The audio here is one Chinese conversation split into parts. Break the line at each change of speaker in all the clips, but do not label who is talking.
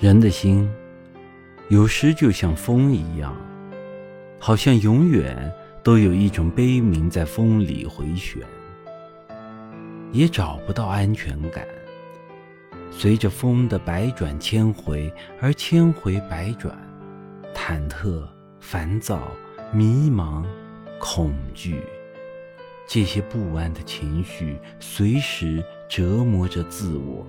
人的心，有时就像风一样，好像永远都有一种悲鸣在风里回旋，也找不到安全感。随着风的百转千回而千回百转，忐忑、烦躁、迷茫、恐惧，这些不安的情绪随时折磨着自我。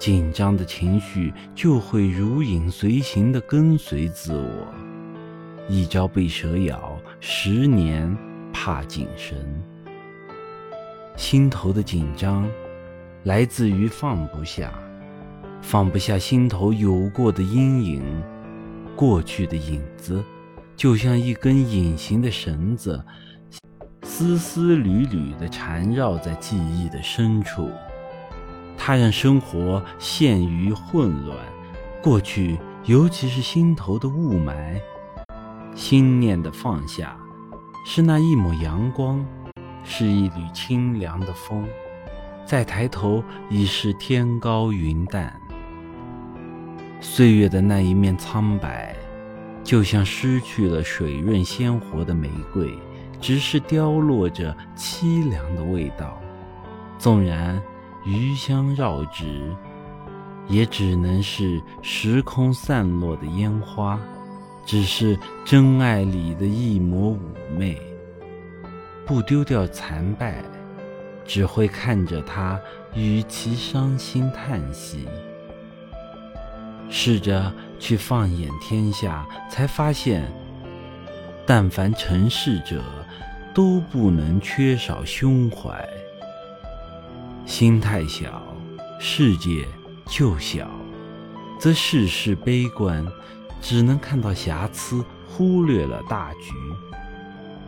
紧张的情绪就会如影随形地跟随自我，一朝被蛇咬，十年怕井绳。心头的紧张来自于放不下，放不下心头有过的阴影，过去的影子，就像一根隐形的绳子，丝丝缕缕地缠绕在记忆的深处。它让生活陷于混乱，过去，尤其是心头的雾霾，心念的放下，是那一抹阳光，是一缕清凉的风，再抬头已是天高云淡。岁月的那一面苍白，就像失去了水润鲜活的玫瑰，只是凋落着凄凉的味道。纵然。余香绕指，也只能是时空散落的烟花，只是真爱里的一抹妩媚。不丢掉残败，只会看着他与其伤心叹息。试着去放眼天下，才发现，但凡成事者，都不能缺少胸怀。心太小，世界就小，则事事悲观，只能看到瑕疵，忽略了大局。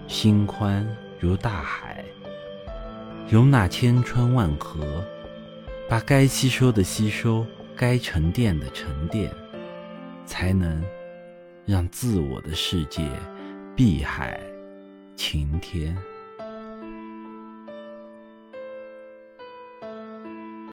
心宽如大海，容纳千川万河，把该吸收的吸收，该沉淀的沉淀，才能让自我的世界碧海晴天。